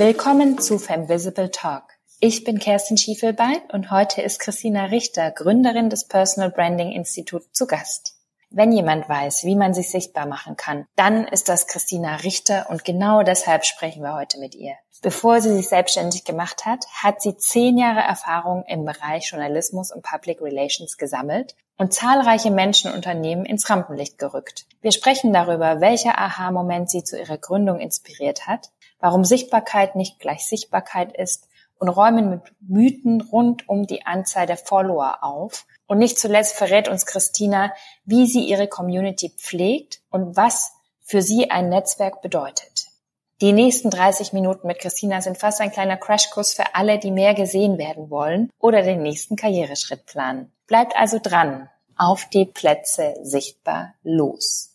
Willkommen zu Femvisible Talk. Ich bin Kerstin Schiefelbein und heute ist Christina Richter, Gründerin des Personal Branding Institut, zu Gast. Wenn jemand weiß, wie man sich sichtbar machen kann, dann ist das Christina Richter und genau deshalb sprechen wir heute mit ihr. Bevor sie sich selbstständig gemacht hat, hat sie zehn Jahre Erfahrung im Bereich Journalismus und Public Relations gesammelt und zahlreiche Menschen und Unternehmen ins Rampenlicht gerückt. Wir sprechen darüber, welcher Aha-Moment sie zu ihrer Gründung inspiriert hat, warum Sichtbarkeit nicht gleich Sichtbarkeit ist und räumen mit Mythen rund um die Anzahl der Follower auf und nicht zuletzt verrät uns Christina, wie sie ihre Community pflegt und was für sie ein Netzwerk bedeutet. Die nächsten 30 Minuten mit Christina sind fast ein kleiner Crashkurs für alle, die mehr gesehen werden wollen oder den nächsten Karriereschritt planen. Bleibt also dran. Auf die Plätze sichtbar los.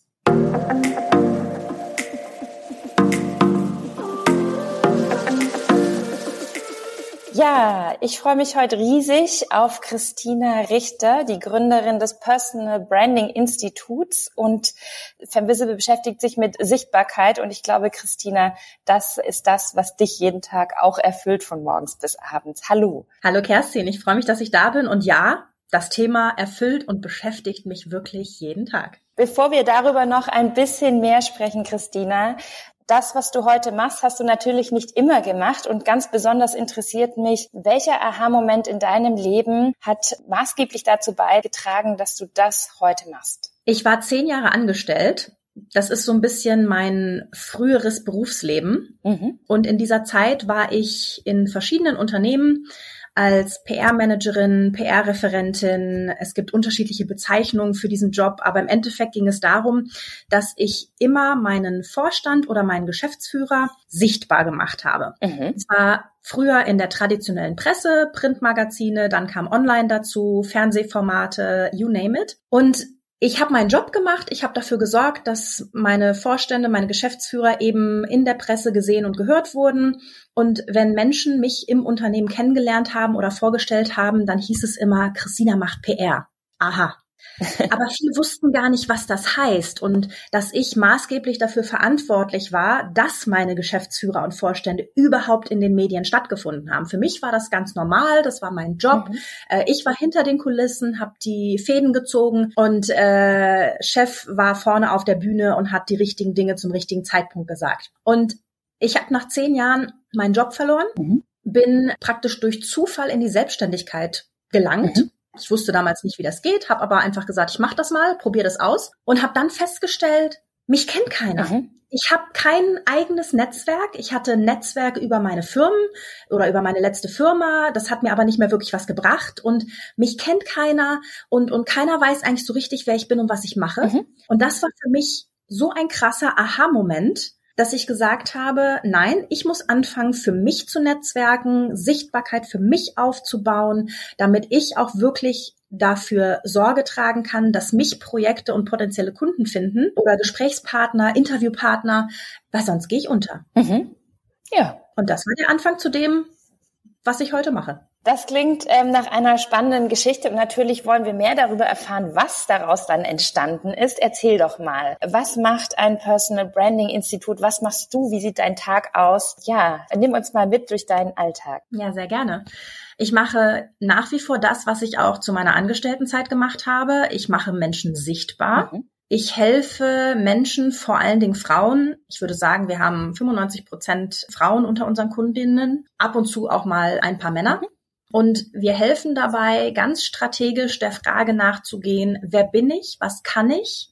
Ja, ich freue mich heute riesig auf Christina Richter, die Gründerin des Personal Branding Instituts und Femvisible beschäftigt sich mit Sichtbarkeit und ich glaube, Christina, das ist das, was dich jeden Tag auch erfüllt von morgens bis abends. Hallo. Hallo Kerstin, ich freue mich, dass ich da bin und ja, das Thema erfüllt und beschäftigt mich wirklich jeden Tag. Bevor wir darüber noch ein bisschen mehr sprechen, Christina, das, was du heute machst, hast du natürlich nicht immer gemacht und ganz besonders interessiert mich, welcher Aha-Moment in deinem Leben hat maßgeblich dazu beigetragen, dass du das heute machst? Ich war zehn Jahre angestellt. Das ist so ein bisschen mein früheres Berufsleben. Mhm. Und in dieser Zeit war ich in verschiedenen Unternehmen, als PR-Managerin, PR-Referentin. Es gibt unterschiedliche Bezeichnungen für diesen Job, aber im Endeffekt ging es darum, dass ich immer meinen Vorstand oder meinen Geschäftsführer sichtbar gemacht habe. Mhm. Zwar früher in der traditionellen Presse, Printmagazine, dann kam Online dazu, Fernsehformate, you name it. Und ich habe meinen Job gemacht, ich habe dafür gesorgt, dass meine Vorstände, meine Geschäftsführer eben in der Presse gesehen und gehört wurden. Und wenn Menschen mich im Unternehmen kennengelernt haben oder vorgestellt haben, dann hieß es immer, Christina macht PR. Aha, aber viele wussten gar nicht, was das heißt und dass ich maßgeblich dafür verantwortlich war, dass meine Geschäftsführer und Vorstände überhaupt in den Medien stattgefunden haben. Für mich war das ganz normal, das war mein Job. Mhm. Äh, ich war hinter den Kulissen, habe die Fäden gezogen und äh, Chef war vorne auf der Bühne und hat die richtigen Dinge zum richtigen Zeitpunkt gesagt. Und ich habe nach zehn Jahren meinen Job verloren, mhm. bin praktisch durch Zufall in die Selbstständigkeit gelangt. Mhm ich wusste damals nicht, wie das geht, habe aber einfach gesagt, ich mache das mal, probiere das aus und habe dann festgestellt, mich kennt keiner. Mhm. Ich habe kein eigenes Netzwerk. Ich hatte ein Netzwerk über meine Firmen oder über meine letzte Firma. Das hat mir aber nicht mehr wirklich was gebracht und mich kennt keiner und, und keiner weiß eigentlich so richtig, wer ich bin und was ich mache. Mhm. Und das war für mich so ein krasser Aha-Moment, dass ich gesagt habe, nein, ich muss anfangen, für mich zu netzwerken, Sichtbarkeit für mich aufzubauen, damit ich auch wirklich dafür Sorge tragen kann, dass mich Projekte und potenzielle Kunden finden oder Gesprächspartner, Interviewpartner, weil sonst gehe ich unter. Mhm. Ja. Und das war der Anfang zu dem, was ich heute mache. Das klingt ähm, nach einer spannenden Geschichte und natürlich wollen wir mehr darüber erfahren, was daraus dann entstanden ist. Erzähl doch mal, was macht ein Personal Branding Institut? Was machst du? Wie sieht dein Tag aus? Ja, nimm uns mal mit durch deinen Alltag. Ja, sehr gerne. Ich mache nach wie vor das, was ich auch zu meiner Angestelltenzeit gemacht habe. Ich mache Menschen sichtbar. Mhm. Ich helfe Menschen, vor allen Dingen Frauen. Ich würde sagen, wir haben 95 Prozent Frauen unter unseren Kundinnen, ab und zu auch mal ein paar Männer. Mhm und wir helfen dabei, ganz strategisch der Frage nachzugehen, wer bin ich, was kann ich,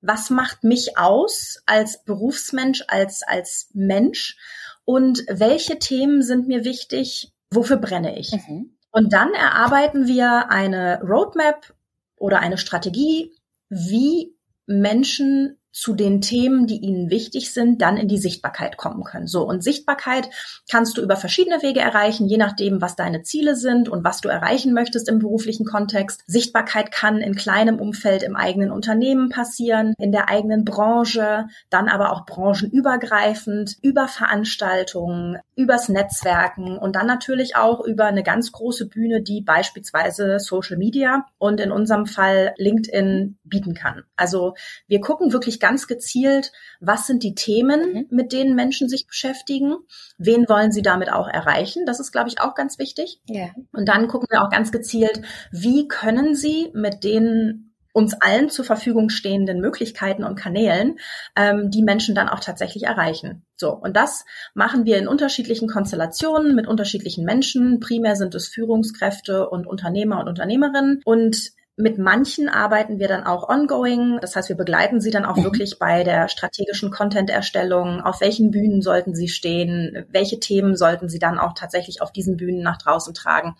was macht mich aus als Berufsmensch, als, als Mensch und welche Themen sind mir wichtig, wofür brenne ich. Mhm. Und dann erarbeiten wir eine Roadmap oder eine Strategie, wie Menschen zu den Themen, die ihnen wichtig sind, dann in die Sichtbarkeit kommen können. So, und Sichtbarkeit kannst du über verschiedene Wege erreichen, je nachdem, was deine Ziele sind und was du erreichen möchtest im beruflichen Kontext. Sichtbarkeit kann in kleinem Umfeld im eigenen Unternehmen passieren, in der eigenen Branche, dann aber auch branchenübergreifend, über Veranstaltungen, übers Netzwerken und dann natürlich auch über eine ganz große Bühne, die beispielsweise Social Media und in unserem Fall LinkedIn bieten kann. Also wir gucken wirklich gezielt, was sind die Themen, mhm. mit denen Menschen sich beschäftigen, wen wollen sie damit auch erreichen. Das ist, glaube ich, auch ganz wichtig. Yeah. Und dann gucken wir auch ganz gezielt, wie können sie mit den uns allen zur Verfügung stehenden Möglichkeiten und Kanälen ähm, die Menschen dann auch tatsächlich erreichen. So, und das machen wir in unterschiedlichen Konstellationen mit unterschiedlichen Menschen. Primär sind es Führungskräfte und Unternehmer und Unternehmerinnen. Und mit manchen arbeiten wir dann auch ongoing. Das heißt, wir begleiten sie dann auch mhm. wirklich bei der strategischen Content-Erstellung. Auf welchen Bühnen sollten sie stehen? Welche Themen sollten sie dann auch tatsächlich auf diesen Bühnen nach draußen tragen?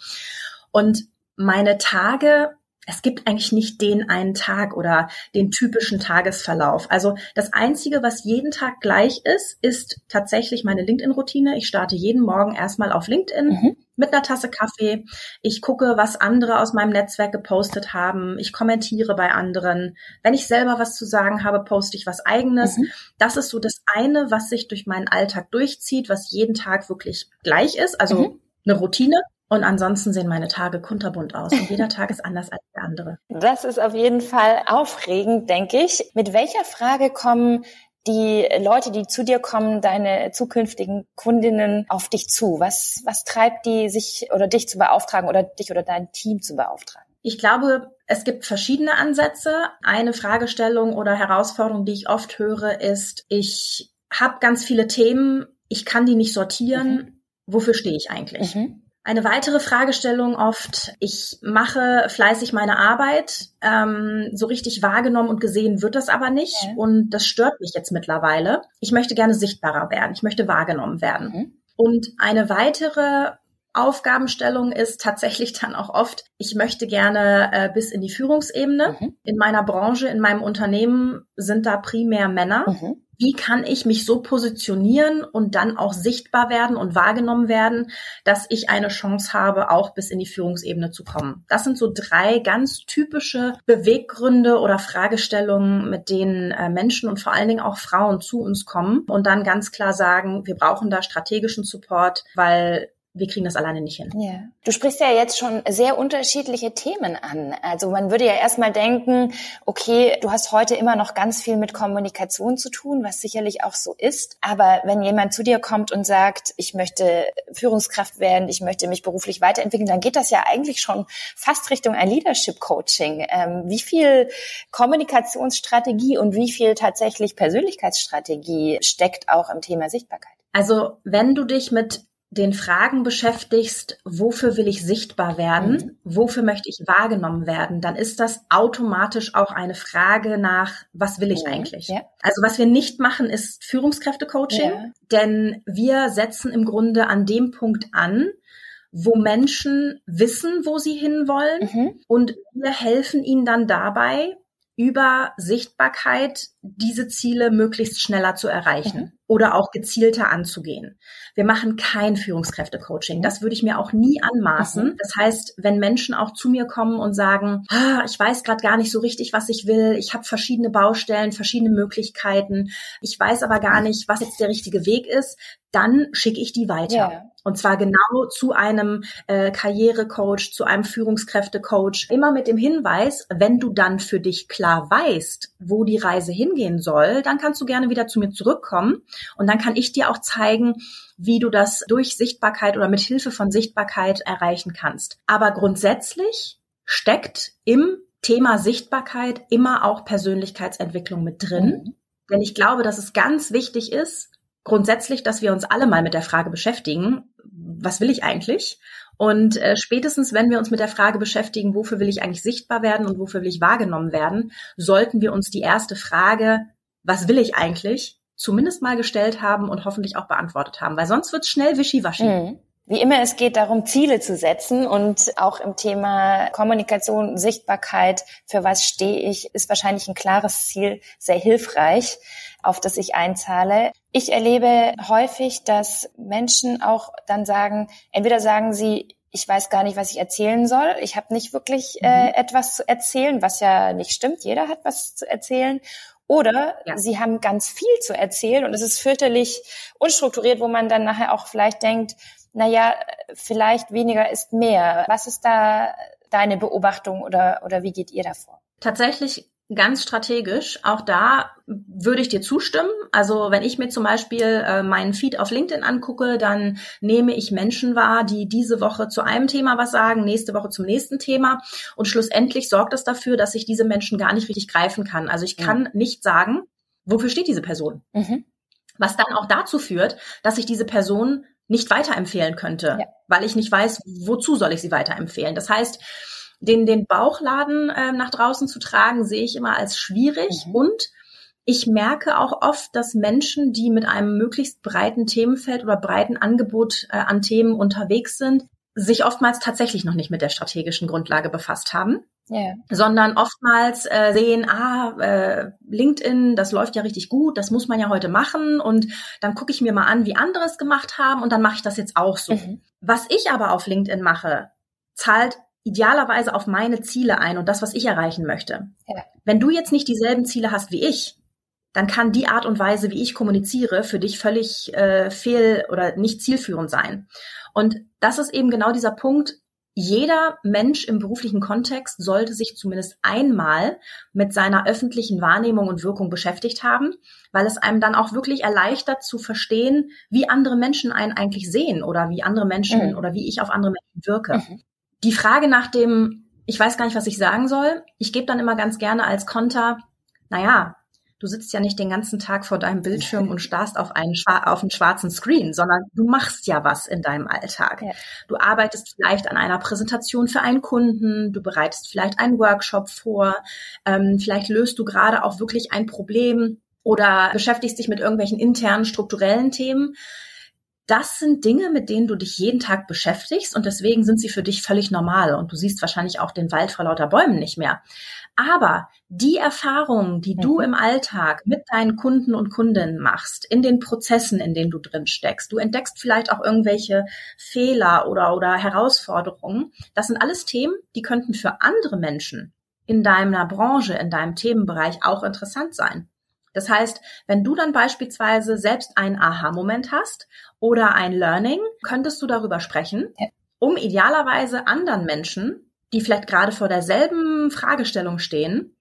Und meine Tage es gibt eigentlich nicht den einen Tag oder den typischen Tagesverlauf. Also das Einzige, was jeden Tag gleich ist, ist tatsächlich meine LinkedIn-Routine. Ich starte jeden Morgen erstmal auf LinkedIn. Mhm. Mit einer Tasse Kaffee. Ich gucke, was andere aus meinem Netzwerk gepostet haben. Ich kommentiere bei anderen. Wenn ich selber was zu sagen habe, poste ich was eigenes. Mhm. Das ist so das eine, was sich durch meinen Alltag durchzieht, was jeden Tag wirklich gleich ist. Also mhm. eine Routine. Und ansonsten sehen meine Tage kunterbunt aus und jeder Tag ist anders als der andere. Das ist auf jeden Fall aufregend, denke ich. Mit welcher Frage kommen die Leute, die zu dir kommen, deine zukünftigen Kundinnen auf dich zu? Was, was treibt die, sich oder dich zu beauftragen oder dich oder dein Team zu beauftragen? Ich glaube, es gibt verschiedene Ansätze. Eine Fragestellung oder Herausforderung, die ich oft höre, ist, ich habe ganz viele Themen, ich kann die nicht sortieren. Mhm. Wofür stehe ich eigentlich? Mhm. Eine weitere Fragestellung oft, ich mache fleißig meine Arbeit, ähm, so richtig wahrgenommen und gesehen wird das aber nicht okay. und das stört mich jetzt mittlerweile. Ich möchte gerne sichtbarer werden, ich möchte wahrgenommen werden. Mhm. Und eine weitere Aufgabenstellung ist tatsächlich dann auch oft, ich möchte gerne äh, bis in die Führungsebene. Mhm. In meiner Branche, in meinem Unternehmen sind da primär Männer. Mhm wie kann ich mich so positionieren und dann auch sichtbar werden und wahrgenommen werden, dass ich eine Chance habe, auch bis in die Führungsebene zu kommen. Das sind so drei ganz typische Beweggründe oder Fragestellungen, mit denen äh, Menschen und vor allen Dingen auch Frauen zu uns kommen und dann ganz klar sagen, wir brauchen da strategischen Support, weil wir kriegen das alleine nicht hin. Ja. Du sprichst ja jetzt schon sehr unterschiedliche Themen an. Also man würde ja erstmal denken, okay, du hast heute immer noch ganz viel mit Kommunikation zu tun, was sicherlich auch so ist. Aber wenn jemand zu dir kommt und sagt, ich möchte Führungskraft werden, ich möchte mich beruflich weiterentwickeln, dann geht das ja eigentlich schon fast Richtung ein Leadership Coaching. Ähm, wie viel Kommunikationsstrategie und wie viel tatsächlich Persönlichkeitsstrategie steckt auch im Thema Sichtbarkeit? Also wenn du dich mit den Fragen beschäftigst, wofür will ich sichtbar werden, mhm. wofür möchte ich wahrgenommen werden, dann ist das automatisch auch eine Frage nach, was will ich eigentlich? Ja. Also was wir nicht machen, ist Führungskräftecoaching, ja. denn wir setzen im Grunde an dem Punkt an, wo Menschen wissen, wo sie hinwollen mhm. und wir helfen ihnen dann dabei, über Sichtbarkeit diese Ziele möglichst schneller zu erreichen mhm. oder auch gezielter anzugehen. Wir machen kein Führungskräfte-Coaching. Das würde ich mir auch nie anmaßen. Mhm. Das heißt, wenn Menschen auch zu mir kommen und sagen, ah, ich weiß gerade gar nicht so richtig, was ich will, ich habe verschiedene Baustellen, verschiedene Möglichkeiten, ich weiß aber gar nicht, was jetzt der richtige Weg ist, dann schicke ich die weiter. Yeah. Und zwar genau zu einem äh, Karrierecoach, zu einem Führungskräftecoach. Immer mit dem Hinweis, wenn du dann für dich klar weißt, wo die Reise hingehen soll, dann kannst du gerne wieder zu mir zurückkommen. Und dann kann ich dir auch zeigen, wie du das durch Sichtbarkeit oder mit Hilfe von Sichtbarkeit erreichen kannst. Aber grundsätzlich steckt im Thema Sichtbarkeit immer auch Persönlichkeitsentwicklung mit drin. Mhm. Denn ich glaube, dass es ganz wichtig ist, grundsätzlich, dass wir uns alle mal mit der Frage beschäftigen, was will ich eigentlich? Und äh, spätestens, wenn wir uns mit der Frage beschäftigen, wofür will ich eigentlich sichtbar werden und wofür will ich wahrgenommen werden, sollten wir uns die erste Frage, was will ich eigentlich, zumindest mal gestellt haben und hoffentlich auch beantwortet haben, weil sonst wird es schnell wischiwaschi. Mhm. Wie immer, es geht darum, Ziele zu setzen und auch im Thema Kommunikation, Sichtbarkeit, für was stehe ich, ist wahrscheinlich ein klares Ziel sehr hilfreich, auf das ich einzahle. Ich erlebe häufig, dass Menschen auch dann sagen, entweder sagen sie, ich weiß gar nicht, was ich erzählen soll. Ich habe nicht wirklich äh, mhm. etwas zu erzählen, was ja nicht stimmt. Jeder hat was zu erzählen. Oder ja. sie haben ganz viel zu erzählen und es ist fürchterlich unstrukturiert, wo man dann nachher auch vielleicht denkt, na ja, vielleicht weniger ist mehr. Was ist da deine Beobachtung oder, oder wie geht ihr davor? Tatsächlich ganz strategisch. Auch da würde ich dir zustimmen. Also wenn ich mir zum Beispiel äh, meinen Feed auf LinkedIn angucke, dann nehme ich Menschen wahr, die diese Woche zu einem Thema was sagen, nächste Woche zum nächsten Thema. Und schlussendlich sorgt das dafür, dass ich diese Menschen gar nicht richtig greifen kann. Also ich kann mhm. nicht sagen, wofür steht diese Person. Mhm. Was dann auch dazu führt, dass ich diese Person nicht weiterempfehlen könnte, ja. weil ich nicht weiß, wozu soll ich sie weiterempfehlen. Das heißt, den, den Bauchladen äh, nach draußen zu tragen, sehe ich immer als schwierig mhm. und ich merke auch oft, dass Menschen, die mit einem möglichst breiten Themenfeld oder breiten Angebot äh, an Themen unterwegs sind, sich oftmals tatsächlich noch nicht mit der strategischen Grundlage befasst haben. Yeah. sondern oftmals äh, sehen, ah, äh, LinkedIn, das läuft ja richtig gut, das muss man ja heute machen und dann gucke ich mir mal an, wie andere es gemacht haben und dann mache ich das jetzt auch so. Mhm. Was ich aber auf LinkedIn mache, zahlt idealerweise auf meine Ziele ein und das, was ich erreichen möchte. Ja. Wenn du jetzt nicht dieselben Ziele hast wie ich, dann kann die Art und Weise, wie ich kommuniziere, für dich völlig äh, fehl oder nicht zielführend sein. Und das ist eben genau dieser Punkt. Jeder Mensch im beruflichen Kontext sollte sich zumindest einmal mit seiner öffentlichen Wahrnehmung und Wirkung beschäftigt haben, weil es einem dann auch wirklich erleichtert zu verstehen, wie andere Menschen einen eigentlich sehen oder wie andere Menschen mhm. oder wie ich auf andere Menschen wirke. Mhm die Frage nach dem, ich weiß gar nicht, was ich sagen soll, ich gebe dann immer ganz gerne als Konter, naja, du sitzt ja nicht den ganzen Tag vor deinem Bildschirm und starrst auf einen, auf einen schwarzen Screen, sondern du machst ja was in deinem Alltag. Ja. Du arbeitest vielleicht an einer Präsentation für einen Kunden, du bereitest vielleicht einen Workshop vor, ähm, vielleicht löst du gerade auch wirklich ein Problem oder beschäftigst dich mit irgendwelchen internen strukturellen Themen das sind Dinge, mit denen du dich jeden Tag beschäftigst und deswegen sind sie für dich völlig normal und du siehst wahrscheinlich auch den Wald vor lauter Bäumen nicht mehr. Aber die Erfahrungen, die mhm. du im Alltag mit deinen Kunden und Kundinnen machst, in den Prozessen, in denen du drin steckst, du entdeckst vielleicht auch irgendwelche Fehler oder, oder Herausforderungen. Das sind alles Themen, die könnten für andere Menschen in deiner Branche, in deinem Themenbereich auch interessant sein. Das heißt, wenn du dann beispielsweise selbst einen Aha-Moment hast oder ein Learning, könntest du darüber sprechen, um idealerweise anderen Menschen, die vielleicht gerade vor derselben Fragestellung stehen,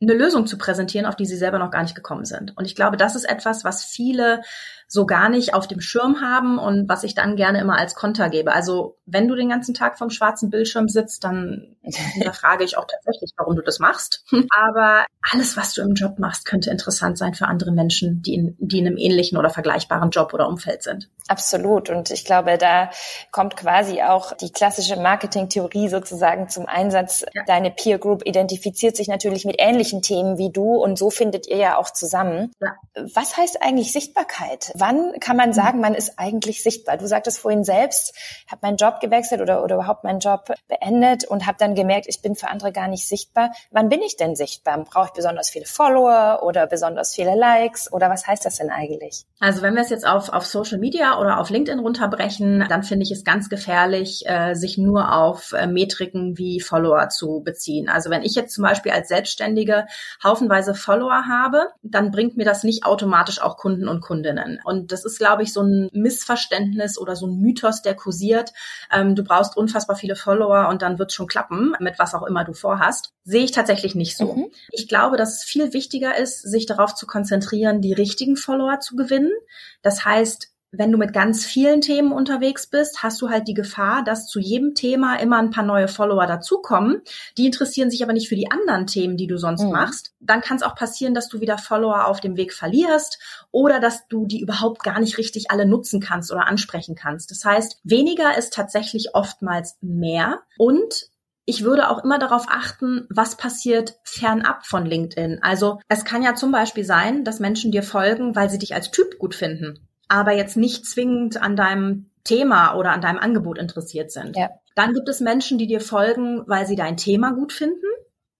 eine Lösung zu präsentieren, auf die sie selber noch gar nicht gekommen sind. Und ich glaube, das ist etwas, was viele so gar nicht auf dem Schirm haben und was ich dann gerne immer als Konter gebe. Also wenn du den ganzen Tag vom schwarzen Bildschirm sitzt, dann frage ich auch tatsächlich, warum du das machst. Aber alles, was du im Job machst, könnte interessant sein für andere Menschen, die in, die in einem ähnlichen oder vergleichbaren Job oder Umfeld sind. Absolut. Und ich glaube, da kommt quasi auch die klassische Marketingtheorie sozusagen zum Einsatz. Ja. Deine Peer Group identifiziert sich natürlich mit ähnlichen Themen wie du und so findet ihr ja auch zusammen. Ja. Was heißt eigentlich Sichtbarkeit? Wann kann man sagen, man ist eigentlich sichtbar? Du sagtest vorhin selbst, habe meinen Job gewechselt oder, oder überhaupt meinen Job beendet und habe dann gemerkt, ich bin für andere gar nicht sichtbar. Wann bin ich denn sichtbar? Brauche ich besonders viele Follower oder besonders viele Likes oder was heißt das denn eigentlich? Also wenn wir es jetzt auf, auf Social Media oder auf LinkedIn runterbrechen, dann finde ich es ganz gefährlich, äh, sich nur auf äh, Metriken wie Follower zu beziehen. Also wenn ich jetzt zum Beispiel als Selbstständige haufenweise Follower habe, dann bringt mir das nicht automatisch auch Kunden und Kundinnen. Und das ist, glaube ich, so ein Missverständnis oder so ein Mythos, der kursiert. Ähm, du brauchst unfassbar viele Follower und dann wird schon klappen, mit was auch immer du vorhast. Sehe ich tatsächlich nicht so. Mhm. Ich glaube, dass es viel wichtiger ist, sich darauf zu konzentrieren, die richtigen Follower zu gewinnen. Das heißt, wenn du mit ganz vielen Themen unterwegs bist, hast du halt die Gefahr, dass zu jedem Thema immer ein paar neue Follower dazukommen. Die interessieren sich aber nicht für die anderen Themen, die du sonst mhm. machst. Dann kann es auch passieren, dass du wieder Follower auf dem Weg verlierst oder dass du die überhaupt gar nicht richtig alle nutzen kannst oder ansprechen kannst. Das heißt, weniger ist tatsächlich oftmals mehr und ich würde auch immer darauf achten, was passiert fernab von LinkedIn. Also es kann ja zum Beispiel sein, dass Menschen dir folgen, weil sie dich als Typ gut finden aber jetzt nicht zwingend an deinem Thema oder an deinem Angebot interessiert sind. Ja. Dann gibt es Menschen, die dir folgen, weil sie dein Thema gut finden,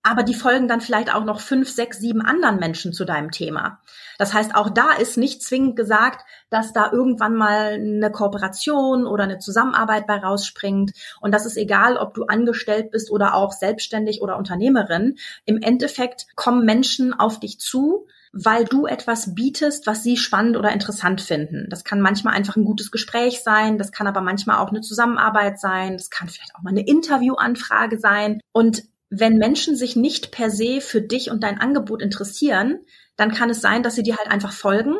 aber die folgen dann vielleicht auch noch fünf, sechs, sieben anderen Menschen zu deinem Thema. Das heißt, auch da ist nicht zwingend gesagt, dass da irgendwann mal eine Kooperation oder eine Zusammenarbeit bei rausspringt. Und das ist egal, ob du angestellt bist oder auch selbstständig oder Unternehmerin. Im Endeffekt kommen Menschen auf dich zu, weil du etwas bietest, was sie spannend oder interessant finden. Das kann manchmal einfach ein gutes Gespräch sein, das kann aber manchmal auch eine Zusammenarbeit sein, das kann vielleicht auch mal eine Interviewanfrage sein. Und wenn Menschen sich nicht per se für dich und dein Angebot interessieren, dann kann es sein, dass sie dir halt einfach folgen,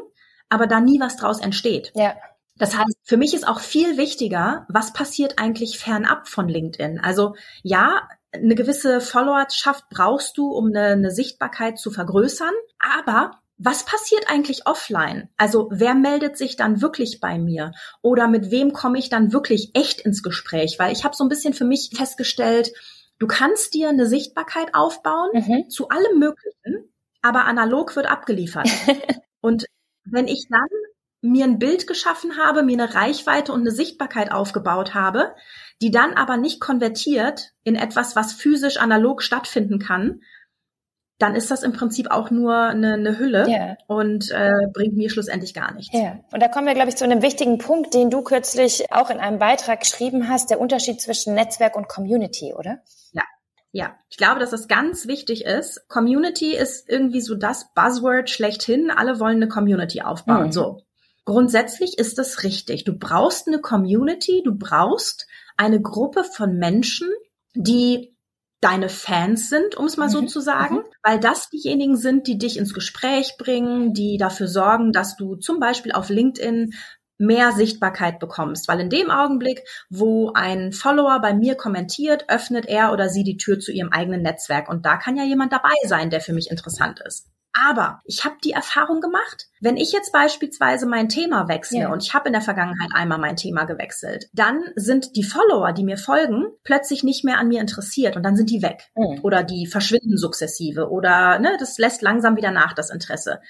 aber da nie was draus entsteht. Ja. Das heißt, für mich ist auch viel wichtiger, was passiert eigentlich fernab von LinkedIn. Also ja, eine gewisse Followerschaft brauchst du, um eine, eine Sichtbarkeit zu vergrößern, aber was passiert eigentlich offline? Also wer meldet sich dann wirklich bei mir? Oder mit wem komme ich dann wirklich echt ins Gespräch? Weil ich habe so ein bisschen für mich festgestellt, Du kannst dir eine Sichtbarkeit aufbauen mhm. zu allem Möglichen, aber analog wird abgeliefert. und wenn ich dann mir ein Bild geschaffen habe, mir eine Reichweite und eine Sichtbarkeit aufgebaut habe, die dann aber nicht konvertiert in etwas, was physisch analog stattfinden kann, dann ist das im Prinzip auch nur eine, eine Hülle yeah. und äh, bringt mir schlussendlich gar nichts. Ja, yeah. und da kommen wir, glaube ich, zu einem wichtigen Punkt, den du kürzlich auch in einem Beitrag geschrieben hast, der Unterschied zwischen Netzwerk und Community, oder? Ja. Ich glaube, dass das ganz wichtig ist. Community ist irgendwie so das Buzzword schlechthin. Alle wollen eine Community aufbauen. Mhm. So. Grundsätzlich ist das richtig. Du brauchst eine Community, du brauchst eine Gruppe von Menschen, die deine Fans sind, um es mal mhm. so zu sagen, mhm. weil das diejenigen sind, die dich ins Gespräch bringen, die dafür sorgen, dass du zum Beispiel auf LinkedIn mehr Sichtbarkeit bekommst, weil in dem Augenblick, wo ein Follower bei mir kommentiert, öffnet er oder sie die Tür zu ihrem eigenen Netzwerk und da kann ja jemand dabei sein, der für mich interessant ist. Aber ich habe die Erfahrung gemacht, wenn ich jetzt beispielsweise mein Thema wechsle ja. und ich habe in der Vergangenheit einmal mein Thema gewechselt, dann sind die Follower, die mir folgen, plötzlich nicht mehr an mir interessiert und dann sind die weg mhm. oder die verschwinden sukzessive oder ne, das lässt langsam wieder nach das Interesse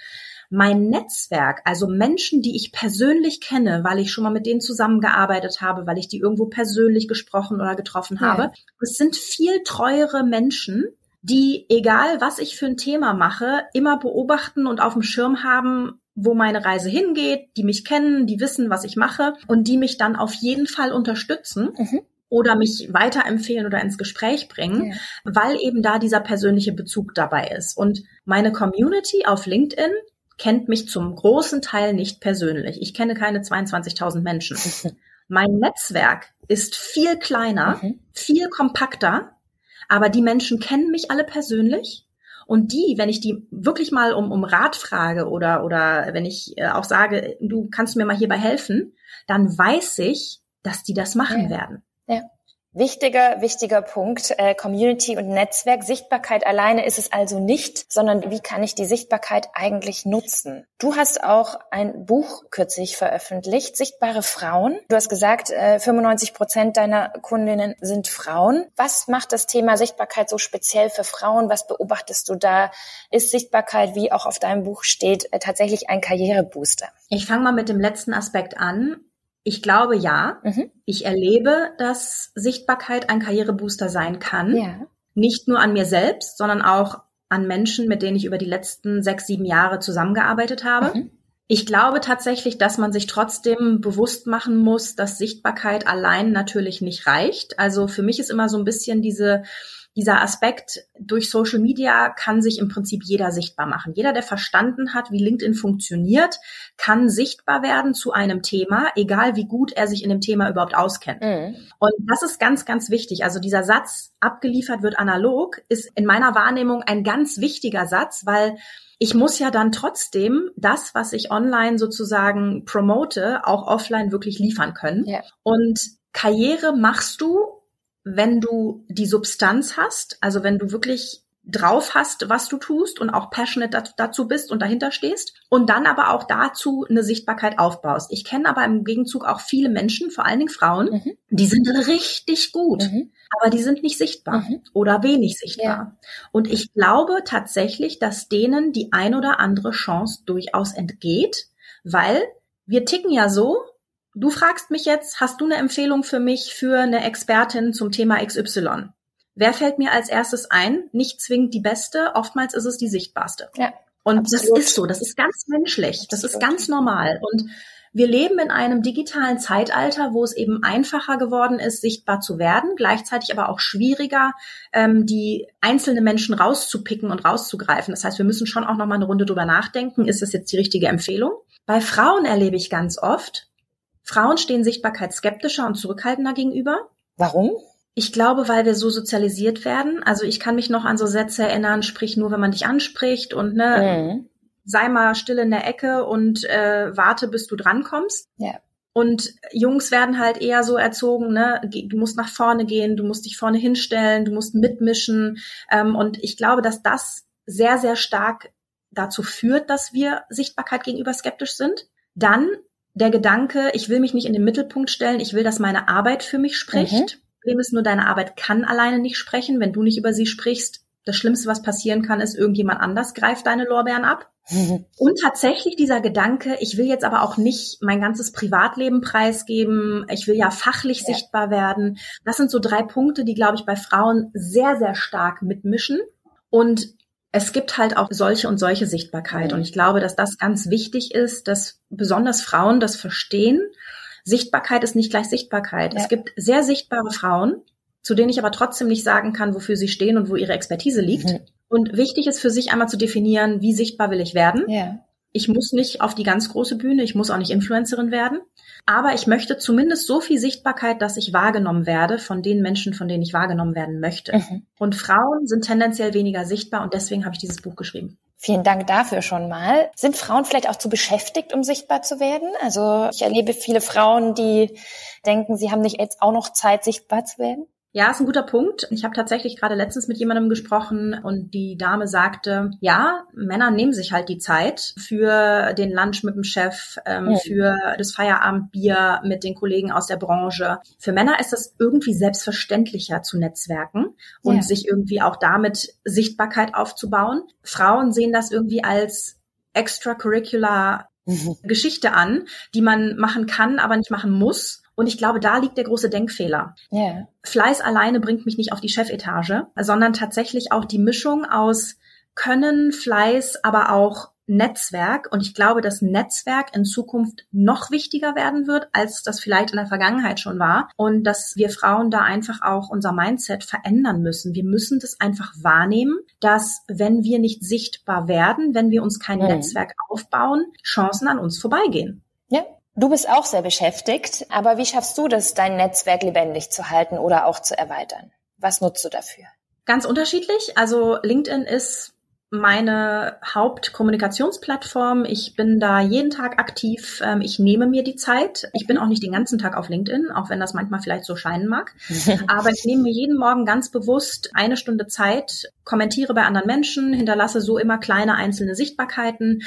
mein Netzwerk, also Menschen, die ich persönlich kenne, weil ich schon mal mit denen zusammengearbeitet habe, weil ich die irgendwo persönlich gesprochen oder getroffen habe, ja. es sind viel treuere Menschen, die, egal was ich für ein Thema mache, immer beobachten und auf dem Schirm haben, wo meine Reise hingeht, die mich kennen, die wissen, was ich mache und die mich dann auf jeden Fall unterstützen. Mhm oder mich weiterempfehlen oder ins Gespräch bringen, ja. weil eben da dieser persönliche Bezug dabei ist. Und meine Community auf LinkedIn kennt mich zum großen Teil nicht persönlich. Ich kenne keine 22.000 Menschen. mein Netzwerk ist viel kleiner, mhm. viel kompakter aber die Menschen kennen mich alle persönlich. Und die, wenn ich die wirklich mal um, um Rat frage oder, oder wenn ich äh, auch sage, du kannst mir mal hierbei helfen, dann weiß ich, dass die das machen ja. werden. Wichtiger, wichtiger Punkt, äh, Community und Netzwerk. Sichtbarkeit alleine ist es also nicht, sondern wie kann ich die Sichtbarkeit eigentlich nutzen? Du hast auch ein Buch kürzlich veröffentlicht, Sichtbare Frauen. Du hast gesagt, äh, 95 Prozent deiner Kundinnen sind Frauen. Was macht das Thema Sichtbarkeit so speziell für Frauen? Was beobachtest du da? Ist Sichtbarkeit, wie auch auf deinem Buch steht, äh, tatsächlich ein Karrierebooster? Ich fange mal mit dem letzten Aspekt an. Ich glaube ja. Mhm. Ich erlebe, dass Sichtbarkeit ein Karrierebooster sein kann. Ja. Nicht nur an mir selbst, sondern auch an Menschen, mit denen ich über die letzten sechs, sieben Jahre zusammengearbeitet habe. Mhm. Ich glaube tatsächlich, dass man sich trotzdem bewusst machen muss, dass Sichtbarkeit allein natürlich nicht reicht. Also für mich ist immer so ein bisschen diese dieser Aspekt durch Social Media kann sich im Prinzip jeder sichtbar machen. Jeder, der verstanden hat, wie LinkedIn funktioniert, kann sichtbar werden zu einem Thema, egal wie gut er sich in dem Thema überhaupt auskennt. Mhm. Und das ist ganz, ganz wichtig. Also dieser Satz, abgeliefert wird analog, ist in meiner Wahrnehmung ein ganz wichtiger Satz, weil ich muss ja dann trotzdem das, was ich online sozusagen promote, auch offline wirklich liefern können. Ja. Und Karriere machst du wenn du die Substanz hast, also wenn du wirklich drauf hast, was du tust und auch passionate dazu bist und dahinter stehst und dann aber auch dazu eine Sichtbarkeit aufbaust. Ich kenne aber im Gegenzug auch viele Menschen, vor allen Dingen Frauen, mhm. die sind richtig gut, mhm. aber die sind nicht sichtbar mhm. oder wenig sichtbar. Ja. Und ich glaube tatsächlich, dass denen die ein oder andere Chance durchaus entgeht, weil wir ticken ja so, Du fragst mich jetzt, hast du eine Empfehlung für mich für eine Expertin zum Thema XY? wer fällt mir als erstes ein? Nicht zwingend die beste, oftmals ist es die sichtbarste. Ja. Und Absolut. das ist so, das ist ganz menschlich, das ist ganz normal. Und wir leben in einem digitalen Zeitalter, wo es eben einfacher geworden ist, sichtbar zu werden, gleichzeitig aber auch schwieriger, ähm, die einzelnen Menschen rauszupicken und rauszugreifen. Das heißt, wir müssen schon auch noch mal eine Runde drüber nachdenken, ist das jetzt die richtige Empfehlung? Bei Frauen erlebe ich ganz oft, Frauen stehen Sichtbarkeit skeptischer und zurückhaltender gegenüber. Warum? Ich glaube, weil wir so sozialisiert werden. Also ich kann mich noch an so Sätze erinnern, sprich nur, wenn man dich anspricht und ne, mhm sei mal still in der Ecke und äh, warte, bis du drankommst. Ja. Und Jungs werden halt eher so erzogen, ne, du musst nach vorne gehen, du musst dich vorne hinstellen, du musst mitmischen. Ähm, und ich glaube, dass das sehr, sehr stark dazu führt, dass wir Sichtbarkeit gegenüber skeptisch sind. Dann der Gedanke, ich will mich nicht in den Mittelpunkt stellen, ich will, dass meine Arbeit für mich spricht. Mhm. Problem ist nur, deine Arbeit kann alleine nicht sprechen. Wenn du nicht über sie sprichst, das Schlimmste, was passieren kann, ist, irgendjemand anders greift deine Lorbeeren ab. Und tatsächlich dieser Gedanke, ich will jetzt aber auch nicht mein ganzes Privatleben preisgeben, ich will ja fachlich ja. sichtbar werden. Das sind so drei Punkte, die, glaube ich, bei Frauen sehr, sehr stark mitmischen. Und es gibt halt auch solche und solche Sichtbarkeit. Und ich glaube, dass das ganz wichtig ist, dass besonders Frauen das verstehen. Sichtbarkeit ist nicht gleich Sichtbarkeit. Ja. Es gibt sehr sichtbare Frauen, zu denen ich aber trotzdem nicht sagen kann, wofür sie stehen und wo ihre Expertise liegt. Mhm. Und wichtig ist für sich einmal zu definieren, wie sichtbar will ich werden. Ja. Ich muss nicht auf die ganz große Bühne, ich muss auch nicht Influencerin werden, aber ich möchte zumindest so viel Sichtbarkeit, dass ich wahrgenommen werde von den Menschen, von denen ich wahrgenommen werden möchte. Mhm. Und Frauen sind tendenziell weniger sichtbar und deswegen habe ich dieses Buch geschrieben. Vielen Dank dafür schon mal. Sind Frauen vielleicht auch zu beschäftigt, um sichtbar zu werden? Also ich erlebe viele Frauen, die denken, sie haben nicht jetzt auch noch Zeit, sichtbar zu werden. Ja, ist ein guter Punkt. Ich habe tatsächlich gerade letztens mit jemandem gesprochen und die Dame sagte, ja, Männer nehmen sich halt die Zeit für den Lunch mit dem Chef, ähm, ja. für das Feierabendbier mit den Kollegen aus der Branche. Für Männer ist es irgendwie selbstverständlicher zu netzwerken und ja. sich irgendwie auch damit Sichtbarkeit aufzubauen. Frauen sehen das irgendwie als extracurricular mhm. Geschichte an, die man machen kann, aber nicht machen muss. Und ich glaube, da liegt der große Denkfehler. Yeah. Fleiß alleine bringt mich nicht auf die Chefetage, sondern tatsächlich auch die Mischung aus Können, Fleiß, aber auch Netzwerk. Und ich glaube, dass Netzwerk in Zukunft noch wichtiger werden wird, als das vielleicht in der Vergangenheit schon war. Und dass wir Frauen da einfach auch unser Mindset verändern müssen. Wir müssen das einfach wahrnehmen, dass wenn wir nicht sichtbar werden, wenn wir uns kein mhm. Netzwerk aufbauen, Chancen an uns vorbeigehen. Ja, Du bist auch sehr beschäftigt, aber wie schaffst du das, dein Netzwerk lebendig zu halten oder auch zu erweitern? Was nutzt du dafür? Ganz unterschiedlich. Also LinkedIn ist meine Hauptkommunikationsplattform. Ich bin da jeden Tag aktiv. Ähm, ich nehme mir die Zeit. Ich bin auch nicht den ganzen Tag auf LinkedIn, auch wenn das manchmal vielleicht so scheinen mag. Aber ich nehme mir jeden Morgen ganz bewusst eine Stunde Zeit, kommentiere bei anderen Menschen, hinterlasse so immer kleine einzelne Sichtbarkeiten,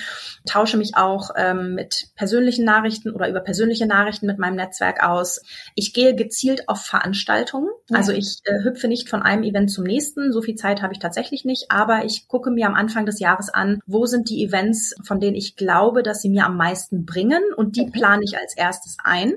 tausche mich auch ähm, mit persönlichen Nachrichten oder über persönliche Nachrichten mit meinem Netzwerk aus. Ich gehe gezielt auf Veranstaltungen. Also ich äh, hüpfe nicht von einem Event zum nächsten. So viel Zeit habe ich tatsächlich nicht. Aber ich gucke mir am Anfang des Jahres an, wo sind die Events, von denen ich glaube, dass sie mir am meisten bringen und die mhm. plane ich als erstes ein.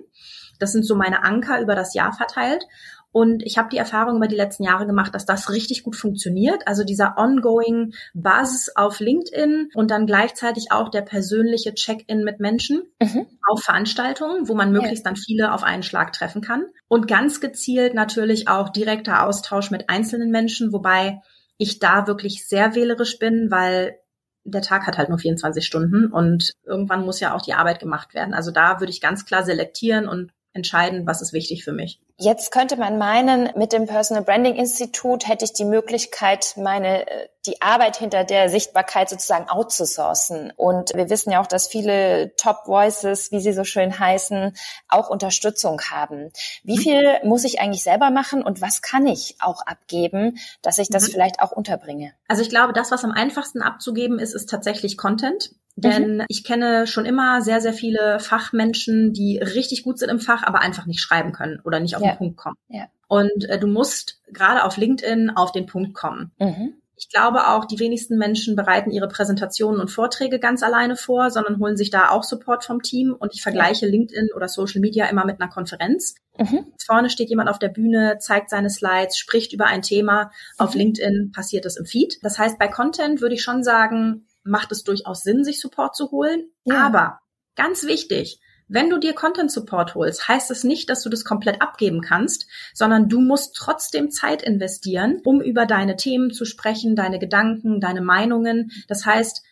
Das sind so meine Anker über das Jahr verteilt. Und ich habe die Erfahrung über die letzten Jahre gemacht, dass das richtig gut funktioniert. Also dieser ongoing Basis auf LinkedIn und dann gleichzeitig auch der persönliche Check-in mit Menschen mhm. auf Veranstaltungen, wo man möglichst ja. dann viele auf einen Schlag treffen kann. Und ganz gezielt natürlich auch direkter Austausch mit einzelnen Menschen, wobei ich da wirklich sehr wählerisch bin, weil der Tag hat halt nur 24 Stunden und irgendwann muss ja auch die Arbeit gemacht werden. Also da würde ich ganz klar selektieren und entscheiden, was ist wichtig für mich. Jetzt könnte man meinen, mit dem Personal Branding Institut hätte ich die Möglichkeit, meine, äh, die Arbeit hinter der Sichtbarkeit sozusagen outzusourcen. Und wir wissen ja auch, dass viele Top Voices, wie sie so schön heißen, auch Unterstützung haben. Wie mhm. viel muss ich eigentlich selber machen und was kann ich auch abgeben, dass ich das mhm. vielleicht auch unterbringe? Also ich glaube, das, was am einfachsten abzugeben ist, ist tatsächlich Content. Denn mhm. ich kenne schon immer sehr, sehr viele Fachmenschen, die richtig gut sind im Fach, aber einfach nicht schreiben können oder nicht auf ja. den Punkt kommen. Ja. Und äh, du musst gerade auf LinkedIn auf den Punkt kommen. Mhm. Ich glaube auch, die wenigsten Menschen bereiten ihre Präsentationen und Vorträge ganz alleine vor, sondern holen sich da auch Support vom Team. Und ich vergleiche ja. LinkedIn oder Social Media immer mit einer Konferenz. Mhm. Vorne steht jemand auf der Bühne, zeigt seine Slides, spricht über ein Thema. Auf mhm. LinkedIn passiert es im Feed. Das heißt, bei Content würde ich schon sagen, macht es durchaus Sinn, sich Support zu holen. Ja. Aber ganz wichtig, wenn du dir Content Support holst, heißt es nicht, dass du das komplett abgeben kannst, sondern du musst trotzdem Zeit investieren, um über deine Themen zu sprechen, deine Gedanken, deine Meinungen. Das heißt,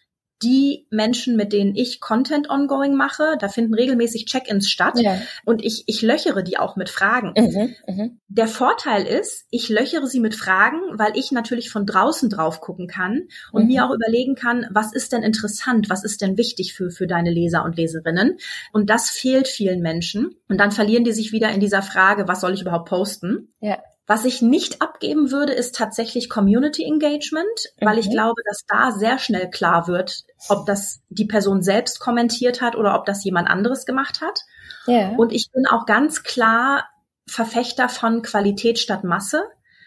die Menschen, mit denen ich Content ongoing mache, da finden regelmäßig Check-ins statt ja. und ich, ich löchere die auch mit Fragen. Mhm, mh. Der Vorteil ist, ich löchere sie mit Fragen, weil ich natürlich von draußen drauf gucken kann und mhm. mir auch überlegen kann, was ist denn interessant, was ist denn wichtig für, für deine Leser und Leserinnen. Und das fehlt vielen Menschen. Und dann verlieren die sich wieder in dieser Frage, was soll ich überhaupt posten? Ja. Was ich nicht abgeben würde, ist tatsächlich Community Engagement, weil ich mhm. glaube, dass da sehr schnell klar wird, ob das die Person selbst kommentiert hat oder ob das jemand anderes gemacht hat. Yeah. Und ich bin auch ganz klar Verfechter von Qualität statt Masse.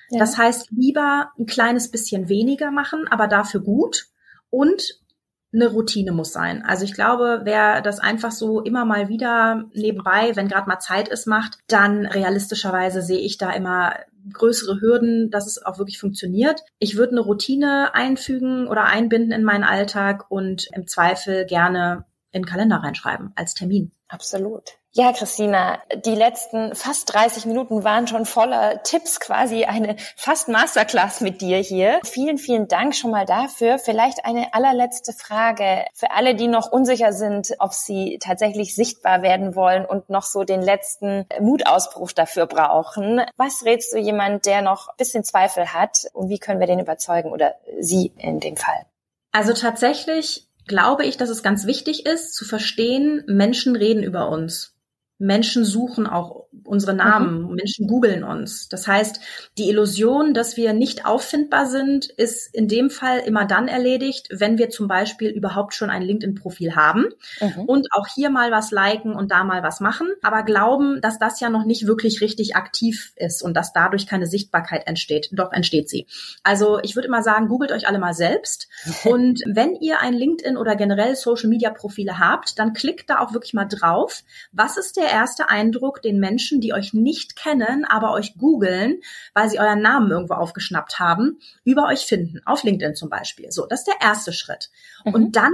Ja. Das heißt, lieber ein kleines bisschen weniger machen, aber dafür gut und eine Routine muss sein. Also ich glaube, wer das einfach so immer mal wieder nebenbei, wenn gerade mal Zeit ist, macht, dann realistischerweise sehe ich da immer größere Hürden, dass es auch wirklich funktioniert. Ich würde eine Routine einfügen oder einbinden in meinen Alltag und im Zweifel gerne in den Kalender reinschreiben als Termin. Absolut. Ja, Christina, die letzten fast 30 Minuten waren schon voller Tipps, quasi eine fast Masterclass mit dir hier. Vielen, vielen Dank schon mal dafür. Vielleicht eine allerletzte Frage für alle, die noch unsicher sind, ob sie tatsächlich sichtbar werden wollen und noch so den letzten Mutausbruch dafür brauchen. Was rätst du jemand, der noch ein bisschen Zweifel hat und wie können wir den überzeugen oder sie in dem Fall? Also tatsächlich glaube ich, dass es ganz wichtig ist, zu verstehen, Menschen reden über uns. Menschen suchen auch unsere Namen, mhm. Menschen googeln uns. Das heißt, die Illusion, dass wir nicht auffindbar sind, ist in dem Fall immer dann erledigt, wenn wir zum Beispiel überhaupt schon ein LinkedIn-Profil haben mhm. und auch hier mal was liken und da mal was machen, aber glauben, dass das ja noch nicht wirklich richtig aktiv ist und dass dadurch keine Sichtbarkeit entsteht. Doch entsteht sie. Also ich würde immer sagen, googelt euch alle mal selbst und wenn ihr ein LinkedIn oder generell Social-Media-Profile habt, dann klickt da auch wirklich mal drauf. Was ist der erste Eindruck den Menschen, die euch nicht kennen, aber euch googeln, weil sie euren Namen irgendwo aufgeschnappt haben, über euch finden. Auf LinkedIn zum Beispiel. So, das ist der erste Schritt. Mhm. Und dann,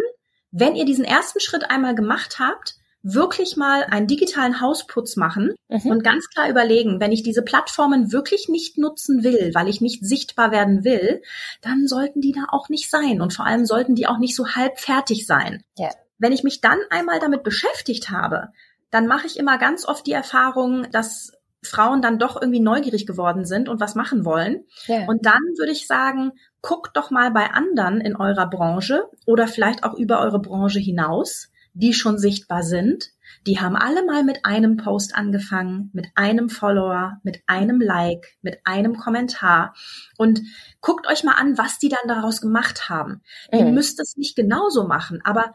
wenn ihr diesen ersten Schritt einmal gemacht habt, wirklich mal einen digitalen Hausputz machen mhm. und ganz klar überlegen, wenn ich diese Plattformen wirklich nicht nutzen will, weil ich nicht sichtbar werden will, dann sollten die da auch nicht sein und vor allem sollten die auch nicht so halb fertig sein. Yeah. Wenn ich mich dann einmal damit beschäftigt habe, dann mache ich immer ganz oft die Erfahrung, dass Frauen dann doch irgendwie neugierig geworden sind und was machen wollen. Yeah. Und dann würde ich sagen, guckt doch mal bei anderen in eurer Branche oder vielleicht auch über eure Branche hinaus, die schon sichtbar sind. Die haben alle mal mit einem Post angefangen, mit einem Follower, mit einem Like, mit einem Kommentar. Und guckt euch mal an, was die dann daraus gemacht haben. Mhm. Ihr müsst es nicht genauso machen, aber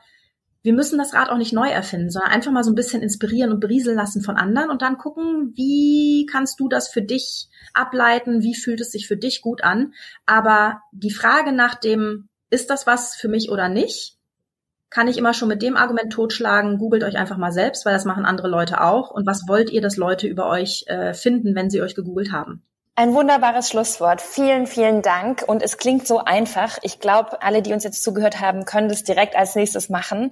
wir müssen das Rad auch nicht neu erfinden, sondern einfach mal so ein bisschen inspirieren und berieseln lassen von anderen und dann gucken, wie kannst du das für dich ableiten, wie fühlt es sich für dich gut an. Aber die Frage nach dem, ist das was für mich oder nicht, kann ich immer schon mit dem Argument totschlagen, googelt euch einfach mal selbst, weil das machen andere Leute auch. Und was wollt ihr, dass Leute über euch äh, finden, wenn sie euch gegoogelt haben? Ein wunderbares Schlusswort. Vielen, vielen Dank. Und es klingt so einfach. Ich glaube, alle, die uns jetzt zugehört haben, können das direkt als nächstes machen.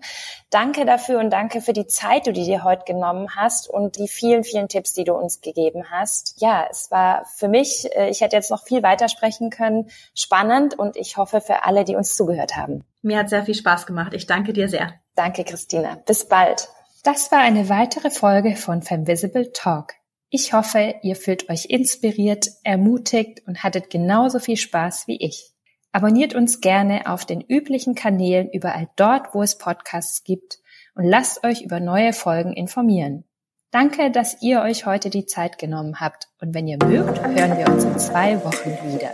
Danke dafür und danke für die Zeit, die du dir heute genommen hast und die vielen, vielen Tipps, die du uns gegeben hast. Ja, es war für mich, äh, ich hätte jetzt noch viel weitersprechen können, spannend und ich hoffe für alle, die uns zugehört haben. Mir hat sehr viel Spaß gemacht. Ich danke dir sehr. Danke, Christina. Bis bald. Das war eine weitere Folge von Femvisible Talk. Ich hoffe, ihr fühlt euch inspiriert, ermutigt und hattet genauso viel Spaß wie ich. Abonniert uns gerne auf den üblichen Kanälen überall dort, wo es Podcasts gibt und lasst euch über neue Folgen informieren. Danke, dass ihr euch heute die Zeit genommen habt und wenn ihr mögt, hören wir uns in zwei Wochen wieder.